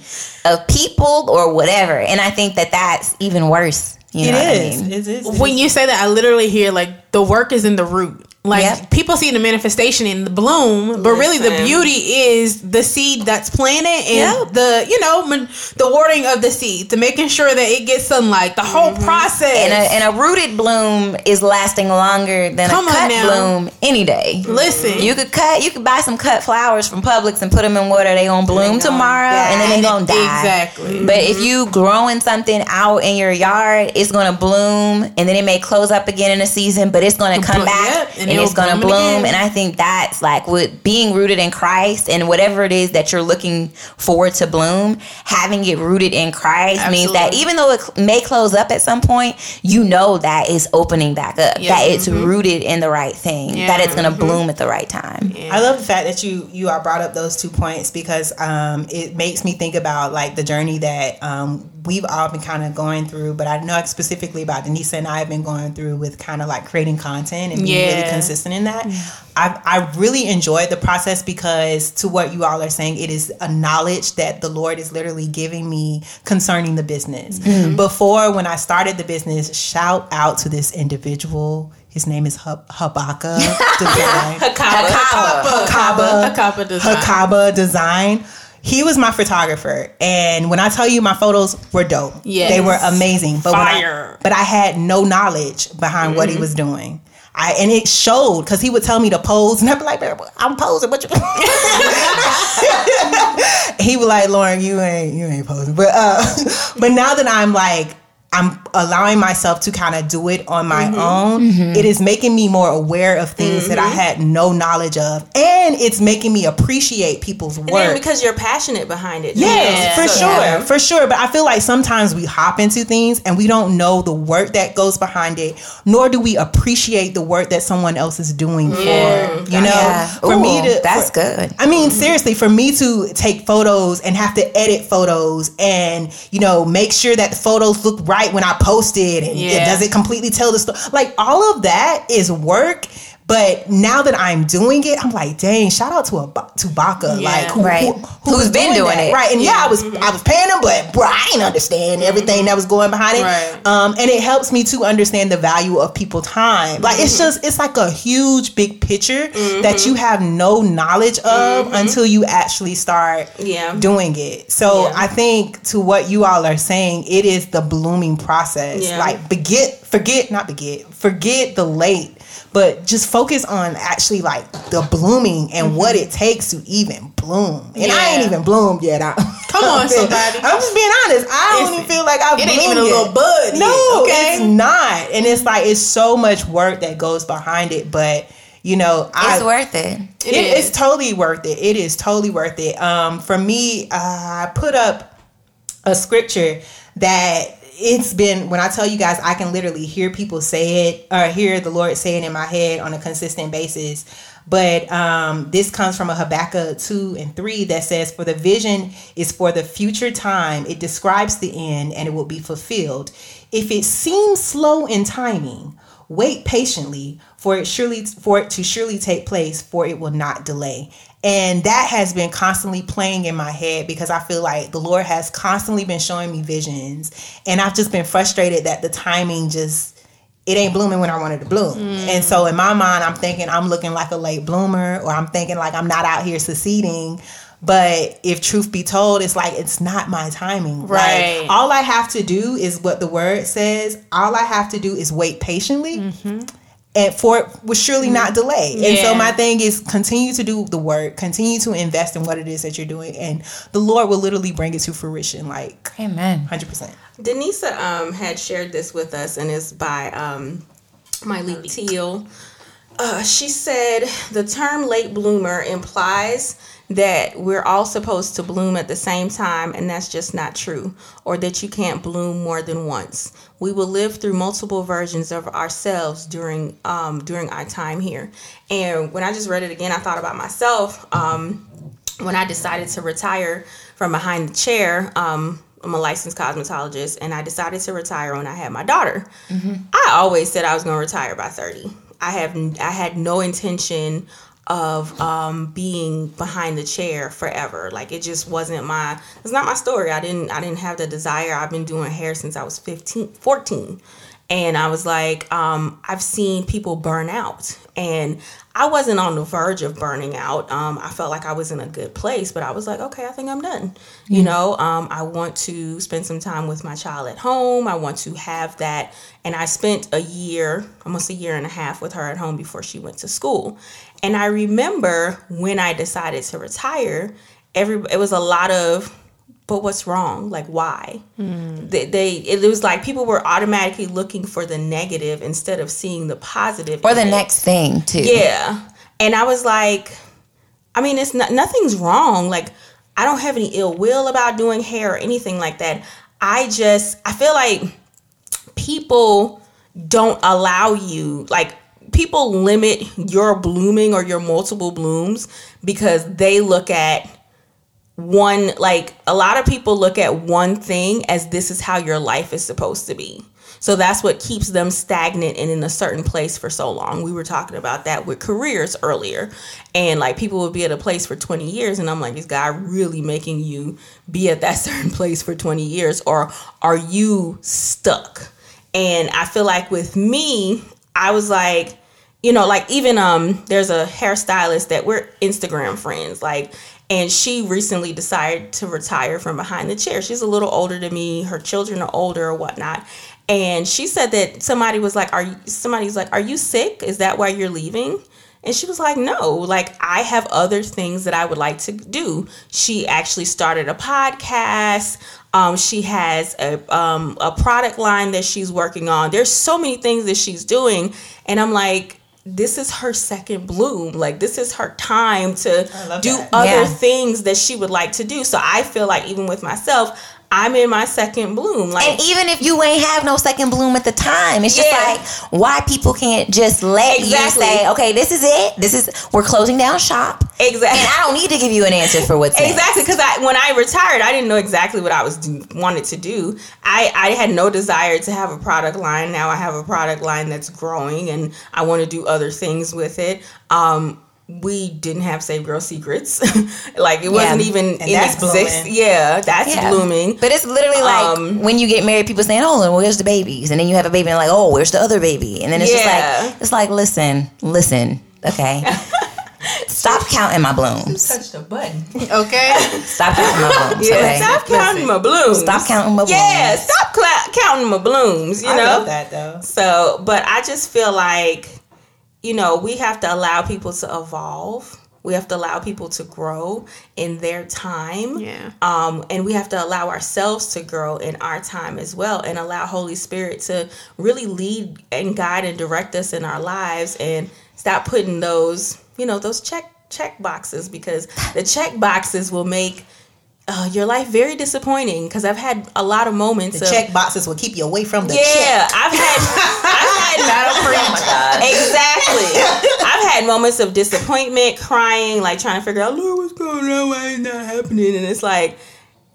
of people or whatever. And I think that that's even worse. You It know what I is. mean? It is. when you say that, I literally hear like the work is in the root. Like Yep. people see the manifestation in the bloom, but really the beauty is the seed that's planted and Yep. the you know the watering of the seed, to making sure that it gets sunlight, the whole mm-hmm. process. And a, and a rooted bloom is lasting longer than Come a cut now. bloom any day. Listen, You could cut. You could buy some cut flowers from Publix and put them in water. They gonna bloom gonna tomorrow, and then they gonna die. exactly. But if you growing something out in your yard, it's gonna bloom, and then it may close up again in a season, but it's gonna come Blo- back yep, and and, it'll it's gonna bloom bloom. again. And I think that's like with being rooted in Christ and whatever it is that you're looking for to bloom, having it rooted in Christ means that even though it may close up at some point, you know that it's opening back up, Yeah. that it's rooted in the right thing, Yeah. that it's gonna bloom at the right time. Yeah. I love the fact that you you all brought up those two points because um, it makes me think about like the journey that um, we've all been kind of going through. But I know specifically about Denise and I have been going through with kind of like creating content and being really Yeah. Consistent in that. Mm-hmm. I I really enjoyed the process because to what you all are saying, it is a knowledge that the Lord is literally giving me concerning the business. Mm-hmm. Before when I started the business, shout out to this individual. His name is Hab- Habaka Design. Hakaba. Hakaba, Hakaba Design. Hakaba Design. He was my photographer, and when I tell you my photos were dope, Yes. they were amazing. But when I- Fire. but I had no knowledge behind what he mm-hmm. was doing. I and it showed because he would tell me to pose, and I'd be like, "I'm posing," but you. he was like, "Lauren, you ain't you ain't posing," but uh, but now that I'm like. I'm allowing myself to kind of do it on my mm-hmm. own. Mm-hmm. It is making me more aware of things that I mm-hmm. had no knowledge of, and it's making me appreciate people's And work. then because you're passionate behind it. Yes, Yeah. for So- sure, Yeah. for sure. But I feel like sometimes we hop into things and we don't know the work that goes behind it, nor do we appreciate the work that someone else is doing for. You know, Yeah. for me to that's for- good. I mean, seriously, for me to take photos and have to edit photos and you know make sure that the photos look right when I posted it and Yeah. does it completely tell the story? Like all of that is work. But now that I'm doing it, I'm like, dang! Shout out to a to Baca, Yeah. like who, Right. who, Who's was been doing that. it. right? And yeah, I was mm-hmm. I was paying him, but bro, I didn't understand mm-hmm. everything that was going behind it. Right. Um, and it helps me to understand the value of people time. Like it's mm-hmm. just it's like a huge big picture that you have no knowledge of until you actually start Yeah. doing it. So Yeah. I think to what you all are saying, it is the blooming process. Yeah. Like forget forget not forget forget the late. But just focus on actually like the blooming and what it takes to even bloom. And I ain't even bloomed yet. I, Come on, somebody. I'm just being honest. I don't It's- even feel like I've it ain't even a little bud No, yet, okay? it's not. And it's like it's so much work that goes behind it. But you know, I It's worth it. It it- is. it's totally worth it. It is totally worth it. Um, for me, uh, I put up a scripture that it's been when I tell you guys, I can literally hear people say it or hear the Lord say it in my head on a consistent basis. But um, this comes from a Habakkuk 2 and 3 that says, For the vision is for the future time. It describes the end and it will be fulfilled. If it seems slow in timing, wait patiently for it surely for it to surely take place for it will not delay and that has been constantly playing in my head because i feel like the lord has constantly been showing me visions. And i've just been frustrated that the timing just it ain't blooming when i wanted to bloom. Mm. And so in my mind i'm thinking i'm looking like a late bloomer or i'm thinking like i'm not out here succeeding. But if truth be told it's like it's not my timing. Like, Right. all i have to do is what the word says. All i have to do is wait patiently mm-hmm. And for it will surely not delay. And so my thing is continue to do the work, continue to invest in what it is that you're doing, and the Lord will literally bring it to fruition, like Amen. hundred percent. Denisa um, had shared this with us, and it's by um, Miley Teal. Uh, she said the term late bloomer implies that we're all supposed to bloom at the same time, and that's just not true, or that you can't bloom more than once. We will live through multiple versions of ourselves during um, during our time here. And when I just read it again, I thought about myself. Um, when I decided to retire from behind the chair, um, I'm a licensed cosmetologist, and I decided to retire when I had my daughter. I always said I was going to retire by 30. I have I had no intention of um, being behind the chair forever. Like it just wasn't my. It's not my story. I didn't I didn't have the desire. I've been doing hair since I was 15, 14. and I was like, um, I've seen people burn out, and I wasn't on the verge of burning out. Um, I felt like I was in a good place, but I was like, okay, I think I'm done. You know, um, I want to spend some time with my child at home. I want to have that. And I spent a year, almost a year and a half with her at home before she went to school. And I remember when I decided to retire, every it was a lot of but what's wrong like why hmm. they, they it was like people were automatically looking for the negative instead of seeing the positive Or the it. next thing too. Yeah. And I was like, I mean, it's not, nothing's wrong. Like, I don't have any ill will about doing hair or anything like that. I just, I feel like people don't allow you, like, people limit your blooming or your multiple blooms because they look at one, like, a lot of people look at one thing as this is how your life is supposed to be. So that's what keeps them stagnant and in a certain place for so long. We were talking about that with careers earlier. And like people would be at a place for 20 years and I'm like, is God really making you be at that certain place for 20 years or are you stuck? And I feel like with me, I was like, you know, like even um there's a hairstylist that we're Instagram friends, like and she recently decided to retire from behind the chair. She's a little older than me, her children are older or whatnot. And she said that somebody was like, Are you somebody's like, Are you sick? Is that why you're leaving? And she was like, No, like I have other things that I would like to do. She actually started a podcast. Um, she has a um, a product line that she's working on. There's so many things that she's doing, and I'm like, this is her second bloom. Like this is her time to do that. other Yeah. things that she would like to do. So I feel like even with myself, I'm in my second bloom. Like And even if you ain't have no second bloom at the time, it's just Yeah. like why people can't just let Exactly. you say, okay, this is it. This is we're closing down shop. exactly. And I don't need to give you an answer for what's. Exactly, because I when I retired, I didn't know exactly what I was do, wanted to do. I I had no desire to have a product line. Now I have a product line that's growing, and I want to do other things with it. Um, we didn't have Saved Girl Secrets, like it wasn't Yeah. even And in that's exist. Yeah, that's Yeah. blooming. But it's literally like Um, when you get married, people saying, "Oh, well, where's the babies?" And then you have a baby, and like, "Oh, where's the other baby?" And then it's Yeah. just like, it's like, listen, listen, okay, stop counting my blooms. Touch the button. Okay. Stop counting my blooms. Yeah, okay? stop counting my blooms. Stop counting my blooms. Yeah, blooms. stop cla- counting my blooms. You I know love that though. So, but I just feel like, you know, we have to allow people to evolve. We have to allow people to grow in their time. Yeah. Um, and we have to allow ourselves to grow in our time as well and allow Holy Spirit to really lead and guide and direct us in our lives and stop putting those, you know, those check check boxes because the check boxes will make uh, your life very disappointing because I've had a lot of moments The of check boxes will keep you away from the check. yeah, I've had, I've had Oh my God. exactly. I've had moments of disappointment, crying, like trying to figure out, Lord, what's going on? Why is not happening? And it's like,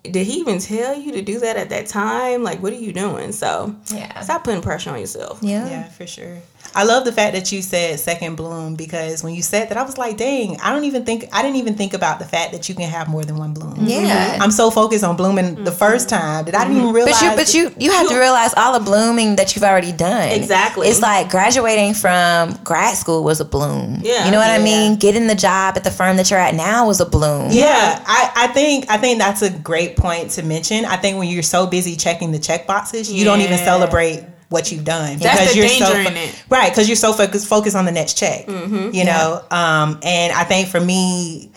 did he even tell you to do that at that time? Like, what are you doing? So, Yeah. stop putting pressure on yourself. Yeah. Yeah, for sure. I love the fact that you said second bloom because when you said that, I was like, dang, I don't even think, I didn't even think about the fact that you can have more than one bloom. Yeah. Mm-hmm. I'm so focused on blooming the mm-hmm. first time that I didn't even realize. But you, but you, you have to realize all the blooming that you've already done. Exactly. It's like graduating from grad school was a bloom. Yeah. You know what I mean? Getting the job at the firm that you're at now was a bloom. Yeah, I, I think I think that's a great point to mention. I think when you're so busy checking the check boxes, you don't even celebrate what you've done That's the you're danger so in it. right because you're so focused focused on the next check. Mm-hmm. You know, um, and I think for me,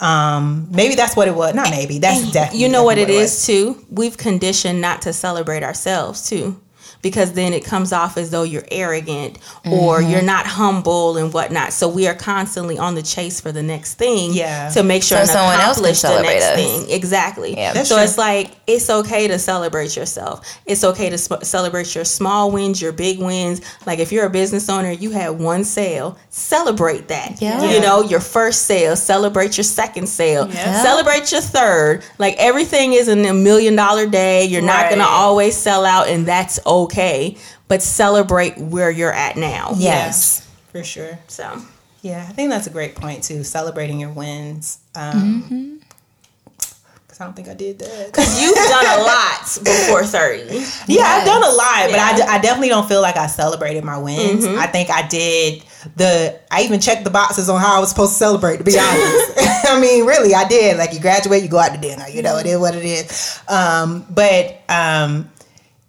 um, maybe that's what it was. Not maybe. That's definitely You know what it definitely is too? We've conditioned not to celebrate ourselves too. Because then it comes off as though you're arrogant or Mm-hmm. you're not humble and whatnot. So we are constantly on the chase for the next thing Yeah. to make sure So someone else can accomplish the celebrate next us. thing. Exactly. Yeah. So true. it's like it's okay to celebrate yourself. It's okay to sp- celebrate your small wins, your big wins. Like if you're a business owner, you had one sale, celebrate that. Yeah. You know, your first sale, celebrate your second sale, Yeah. celebrate your third. Like everything isn't a million dollar day. You're not going to always sell out, and that's okay. But celebrate where you're at now. Yes. for sure. So Yeah, I think that's a great point too. Celebrating your wins. Um, Mm-hmm. Because I don't think I did that. Because you've done a lot before 30. Yeah, I've done a lot, but I, Yeah. definitely don't feel like I celebrated my wins. I think I did the. I even checked the boxes on how I was supposed to celebrate. To be honest, I mean, really, I did. Like you graduate, you go out to dinner. You know, it is what it is. Um, but um,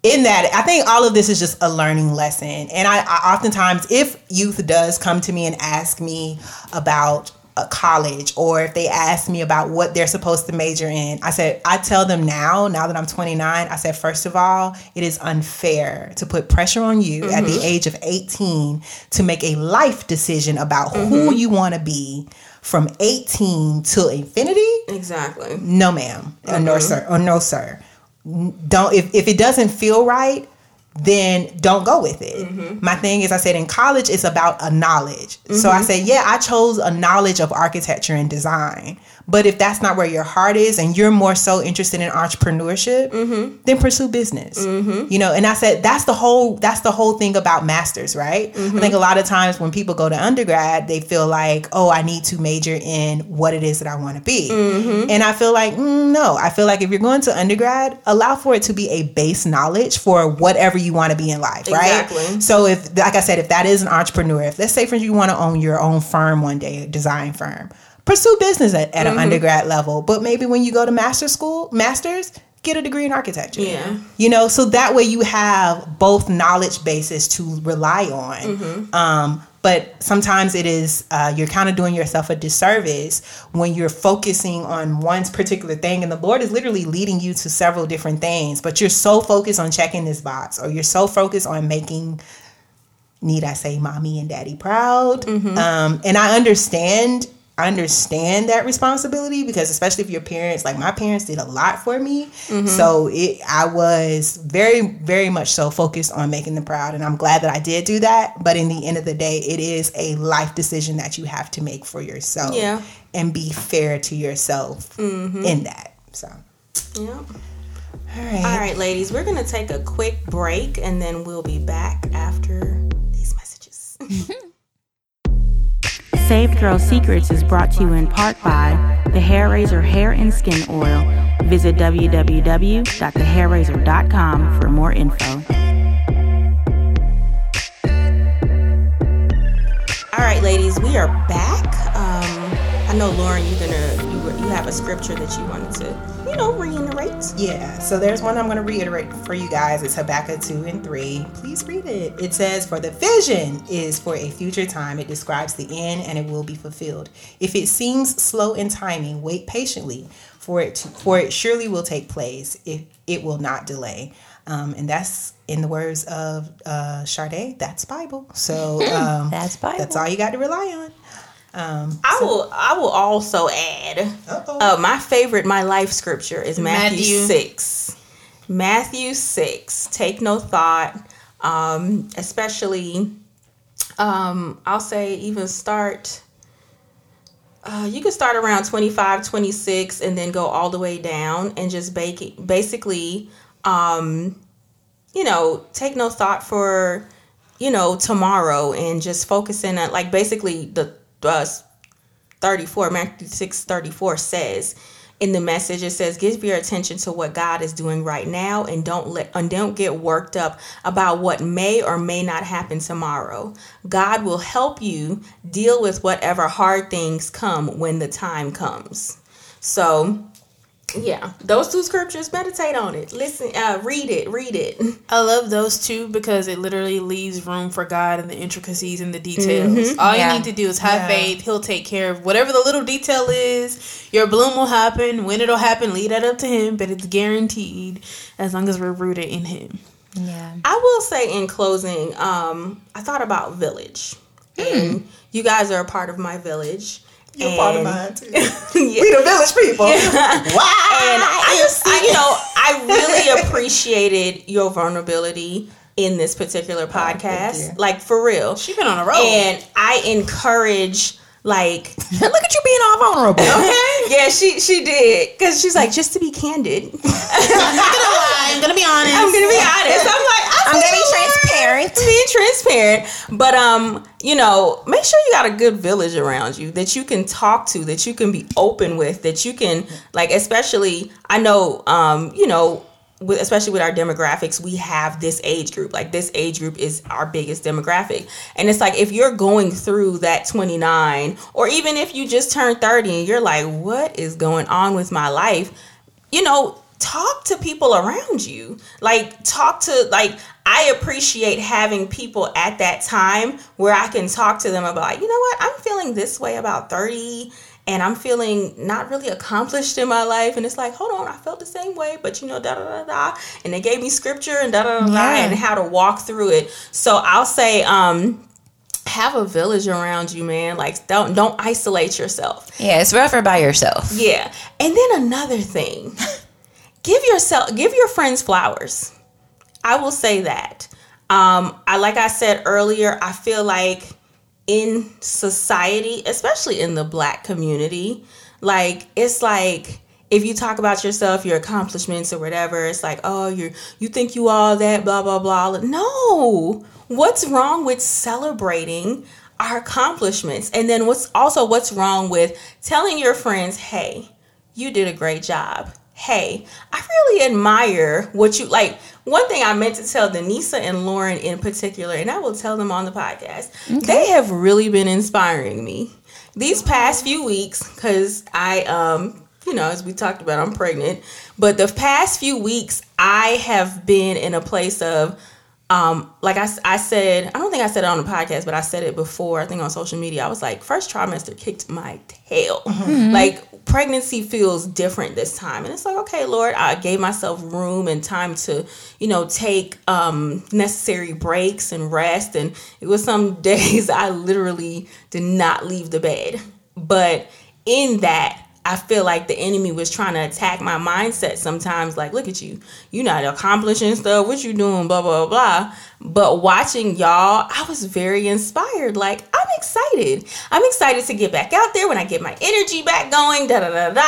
in that, I think all of this is just a learning lesson. And I, I oftentimes, if youth does come to me and ask me about a college or if they ask me about what they're supposed to major in, I said, I tell them now, now that I'm 29, I said, first of all, it is unfair to put pressure on you at the mm-hmm. age of 18 to make a life decision about who mm-hmm. you want to be from 18 till infinity? Exactly. no ma'am. Uh, or mm-hmm. uh, no sir. Or no sir don't if, if it doesn't feel right then don't go with it. Mm-hmm. My thing is i said in college it's about a knowledge. So i mm-hmm. said yeah i chose a knowledge of architecture and design but if that's not where your heart is and you're more so interested in entrepreneurship mm-hmm. then pursue business. Mm-hmm. You know and i said that's the whole that's the whole thing about masters right? I think mm-hmm. a lot of times when people go to undergrad they feel like oh i need to major in what it is that i want to be and i feel like mm, no. I feel like if you're going to undergrad allow for it to be a base knowledge for whatever you want to be in life right? So if like i said if that is an entrepreneur if let's say for you want to own your own firm one day a design firm pursue business at, at an undergrad level but maybe when you go to master school masters get a degree in architecture. Yeah. you know so that way you have both knowledge bases to rely on. Um, but sometimes it is uh, you're kind of doing yourself a disservice when you're focusing on one particular thing and the lord is literally leading you to several different things but you're so focused on checking this box or you're so focused on making need I say mommy and daddy proud. Um, and I understand understand that responsibility because especially if your parents like my parents did a lot for me. Mm-hmm. So it I was very, very much so focused on making them proud. And I'm glad that I did do that. But in the end of the day, it is a life decision that you have to make for yourself. Yeah. And be fair to yourself mm-hmm. in that. So Yeah. all right. All right, ladies, we're going to take a quick break and then we'll be back after these messages. Saved Girl Secrets is brought to you in part by the Hair Razor Hair and Skin Oil. Visit www.thehairrazor.com for more info. All right, ladies, we are back. Um, I know, Lauren, you're gonna you, have a scripture that you wanted to, you know, reiterate. Yeah, so there's one I'm going to reiterate for you guys. It's Habakkuk 2 and 3. Please read it. It says, For the vision is for a future time. It describes the end and it will be fulfilled. If it seems slow in timing, wait patiently, for it, to, for it surely will take place. If it will not delay. Um, and that's in the words of uh, Sade, that's Bible. So um, That's Bible. That's all you got to rely on. Um, I will I will also add uh, my favorite my life scripture is Matthew, Matthew. 6. Matthew 6. Take no thought um especially um I'll say even start uh, you can start around 25 26 and then go all the way down and just bake basically um you know take no thought for you know tomorrow and just focusing on like basically the uh, 34 matthew 6 34 says in the message it says give your attention to what god is doing right now and don't let and don't get worked up about what may or may not happen tomorrow. God will help you deal with whatever hard things come when the time comes. So yeah those two scriptures meditate on it listen uh read it read it I love those two because it literally leaves room for God and the intricacies and the details. All Yeah. you need to do is have Yeah. faith. He'll take care of whatever the little detail is. Your bloom will happen. When it'll happen, leave that up to Him, but it's guaranteed as long as we're rooted in Him. Yeah. I will say in closing, um, I thought about village, and you guys are a part of my village. You're part of mine too. Yeah. we the village people. Wow. And I just, I, you know, I really appreciated your vulnerability in this particular oh, podcast, you. like for real. She's been on a roll. And I encourage, like, Look at you being all vulnerable. Okay. yeah, she she did, because she's like, just to be candid. I'm not gonna lie. I'm gonna be honest. I'm gonna be honest. I'm like, I I'm gonna be transparent. I'm being transparent. But um, you know, make sure you got a good village around you that you can talk to, that you can be open with, that you can like, especially I know um, you know, with, especially with our demographics, we have this age group. Like this age group is our biggest demographic. And it's like if you're going through that 29 or even if you just turned 30 and you're like, what is going on with my life? You know, talk to people around you. Like talk to like I appreciate having people at that time where I can talk to them about, you know what, I'm feeling this way about 30 and I'm feeling not really accomplished in my life. And it's like, hold on, I felt the same way, but you know, da da da da. And they gave me scripture and da da da da Yeah. and how to walk through it. So I'll say, um, have a village around you, man. Like don't don't isolate yourself. Yeah, it's rougher by yourself. Yeah. And then another thing. give yourself give your friends flowers. I will say that. Um, I like I said earlier, I feel like in society, especially in the black community, like it's like if you talk about yourself, your accomplishments or whatever, it's like, oh, you you think you all that, blah blah blah. No, what's wrong with celebrating our accomplishments? And then what's also what's wrong with telling your friends, hey, you did a great job. Hey, I really admire what you like. One thing I meant to tell Denisa and Lauren in particular, and I will tell them on the podcast, they have really been inspiring me these past few weeks because I, um, you know, as we talked about, I'm pregnant. But the past few weeks, I have been in a place of, um, like I said, I don't think I said it on the podcast, but I said it before, I think on social media. I was like, first trimester kicked my tail. Like, pregnancy feels different this time. And it's like, okay, Lord, I gave myself room and time to, you know, take um, necessary breaks and rest. And it was some days I literally did not leave the bed. But in that, I feel like the enemy was trying to attack my mindset sometimes. Like, look at you—you're not accomplishing stuff. What you doing? Blah blah blah. But watching y'all, I was very inspired. Like, I'm excited. I'm excited to get back out there when I get my energy back going. Da da da da.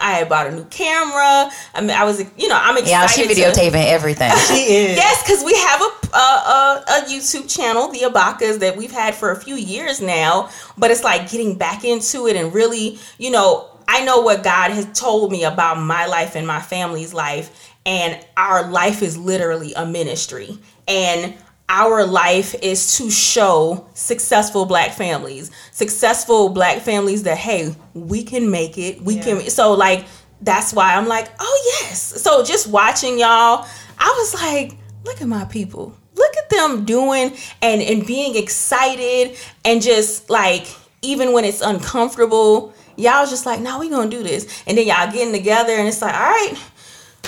I bought a new camera. I mean, I was, you know, I'm excited. Yeah, she to- videotaping everything. She is. Yes, because we have a, a a a YouTube channel, the Abakas, that we've had for a few years now. But it's like getting back into it and really, you know, I know what God has told me about my life and my family's life, and our life is literally a ministry, and our life is to show successful black families, successful black families that hey, we can make it. We can. So like that's why I'm like, oh yes. So just watching y'all, I was like, look at my people. Look at them doing and and being excited and just like even when it's uncomfortable, y'all just like, no, we gonna do this. And then y'all getting together and it's like, all right,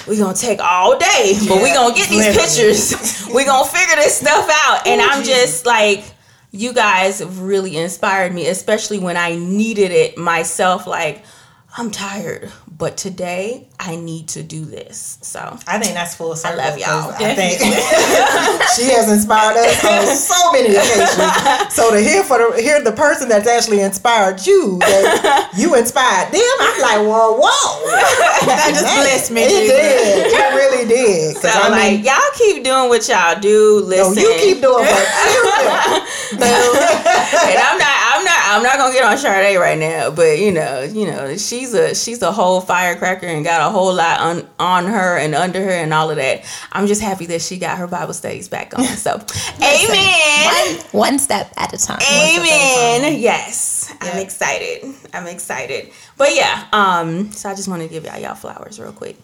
we gonna take all day, but we gonna get these pictures. we gonna figure this stuff out. And Oh, I'm Jesus. just like, you guys really inspired me, especially when I needed it myself. Like, I'm tired, but today I need to do this. So I think that's full circle. love y'all. I think she has inspired us on so many occasions. So to hear for the hear the person that's actually inspired you, that you inspired them, I'm like, whoa, whoa. That just blessed me. It did. It really did. So I mean, like y'all keep doing what y'all do. no, Listen, you keep doing what you do. and I'm not, I'm not, gonna get on Sade right now. But you know, you know, she's a, she's a whole firecracker and got a whole lot on on her and under her and all of that. I'm just happy that she got her Bible studies back on. So, amen. one, one step at a time. Amen. Yes, I'm excited. I'm excited. But yeah, um, so I just want to give y'all y'all flowers real quick,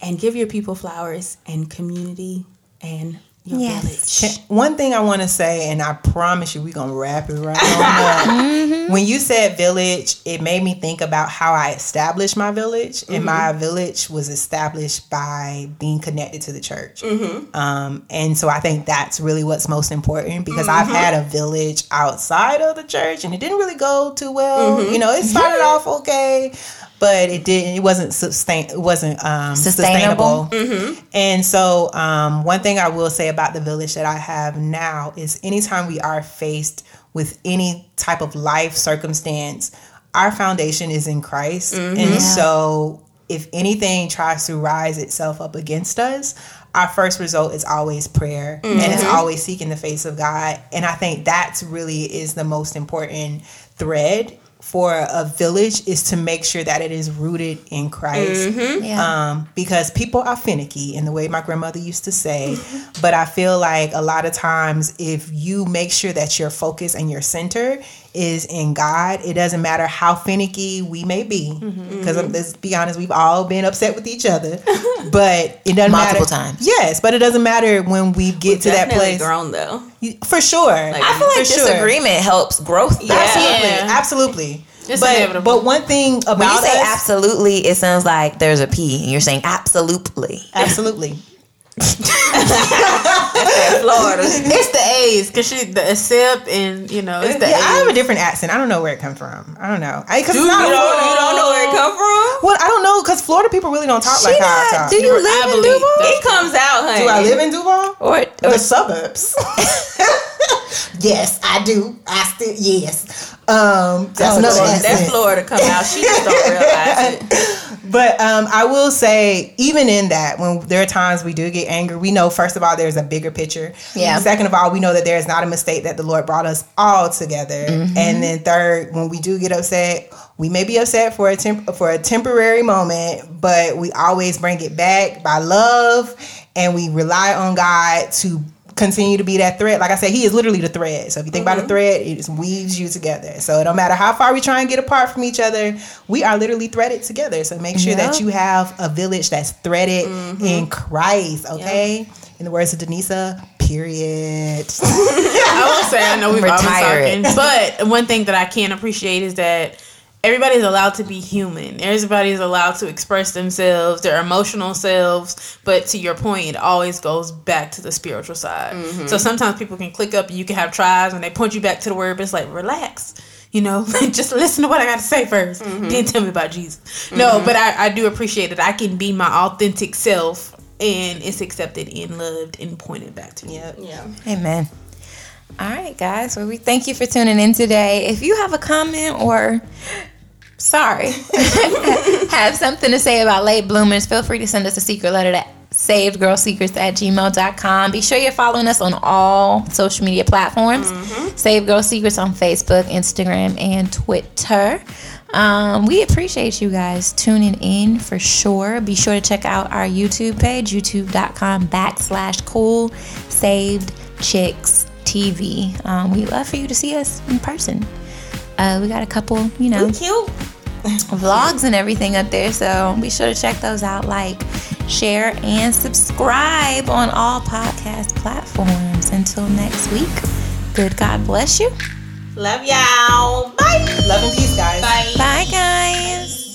and give your people flowers and community and Yes. village. One thing I want to say, and I promise you, we're gonna wrap it right on up. When you said village, it made me think about how I established my village, and my village was established by being connected to the church. Um, and so I think that's really what's most important because I've had a village outside of the church, and it didn't really go too well. You know, it started off okay. But it didn't. It wasn't sustain. It wasn't um, Sustainable. sustainable. And so, um, one thing I will say about the village that I have now is anytime we are faced with any type of life circumstance, our foundation is in Christ. And so, if anything tries to rise itself up against us, our first result is always prayer and it's always seeking the face of God. And I think that's really is the most important thread for a village is to make sure that it is rooted in Christ. Yeah. Um, because people are finicky in the way my grandmother used to say. but I feel like a lot of times if you make sure that your focus and your center is in God, it doesn't matter how finicky we may be. Mm-hmm. Because mm-hmm. let's be honest, we've all been upset with each other. but it doesn't Multiple matter. times. Yes, but it doesn't matter when we get to that place. grown though. For sure. I feel like For sure. disagreement helps growth. though. Absolutely. Yeah. Absolutely. It's but, inevitable. but one thing about When you say us, absolutely, it sounds like there's a P, and you're saying absolutely. absolutely. Florida. It's the A's because she the accept and you know it's the Yeah, I have a different accent. I don't know where it comes from. I don't know. I, cause you, it's not don't, you don't know where it come from? Well, I don't know because Florida people really don't talk She like how I talk. do you I live in believe Duval? It comes out, honey. Do I live in Duval? Or, or the suburbs. yes, I do. I still yes. Um, that's Oh, another Lord. That Florida come out. She just don't realize it. But um, I will say, even in that, when there are times we do get angry, we know first of all there's a bigger picture. Yeah. Second of all, we know that there is not a mistake that the Lord brought us all together. Mm-hmm. And then third, when we do get upset, we may be upset for a temp- for a temporary moment, but we always bring it back by love, and we rely on God to continue to be that thread. Like I said, He is literally the thread. So if you think Mm-hmm. about a thread, it just weaves you together. So no matter how far we try and get apart from each other, we are literally threaded together. So make sure that you have a village that's threaded Mm-hmm. in Christ. Okay. In the words of Denisa, period. I will say I know we've Retire always talking, but one thing that I can appreciate is that everybody's allowed to be human. Everybody's allowed to express themselves, their emotional selves. But to your point, it always goes back to the spiritual side. Mm-hmm. So sometimes people can click up and you can have tribes and they point you back to the word, but it's like relax. You know, just listen to what I got to say 1st mm-hmm. Then tell me about Jesus. No, mm-hmm. but I, I do appreciate that I can be my authentic self and it's accepted and loved and pointed back to me. yep. Yeah. Amen. All right, guys. Well, we thank you for tuning in today. If you have a comment or, sorry, have something to say about late bloomers, feel free to send us a secret letter to savedgirlsecrets at gmail.com. Be sure you're following us on all social media platforms. Saved Girl Secrets on Facebook, Instagram, and Twitter. Um, we appreciate you guys tuning in for sure. Be sure to check out our YouTube page, youtube.com backslash cool saved chicks TV. Um, we love for you to see us in person. Uh, we got a couple, you know, Cute. vlogs and everything up there. So be sure to check those out, like, share, and subscribe on all podcast platforms. Until next week, good God bless you. Love y'all. Bye. Love and peace, guys. Bye.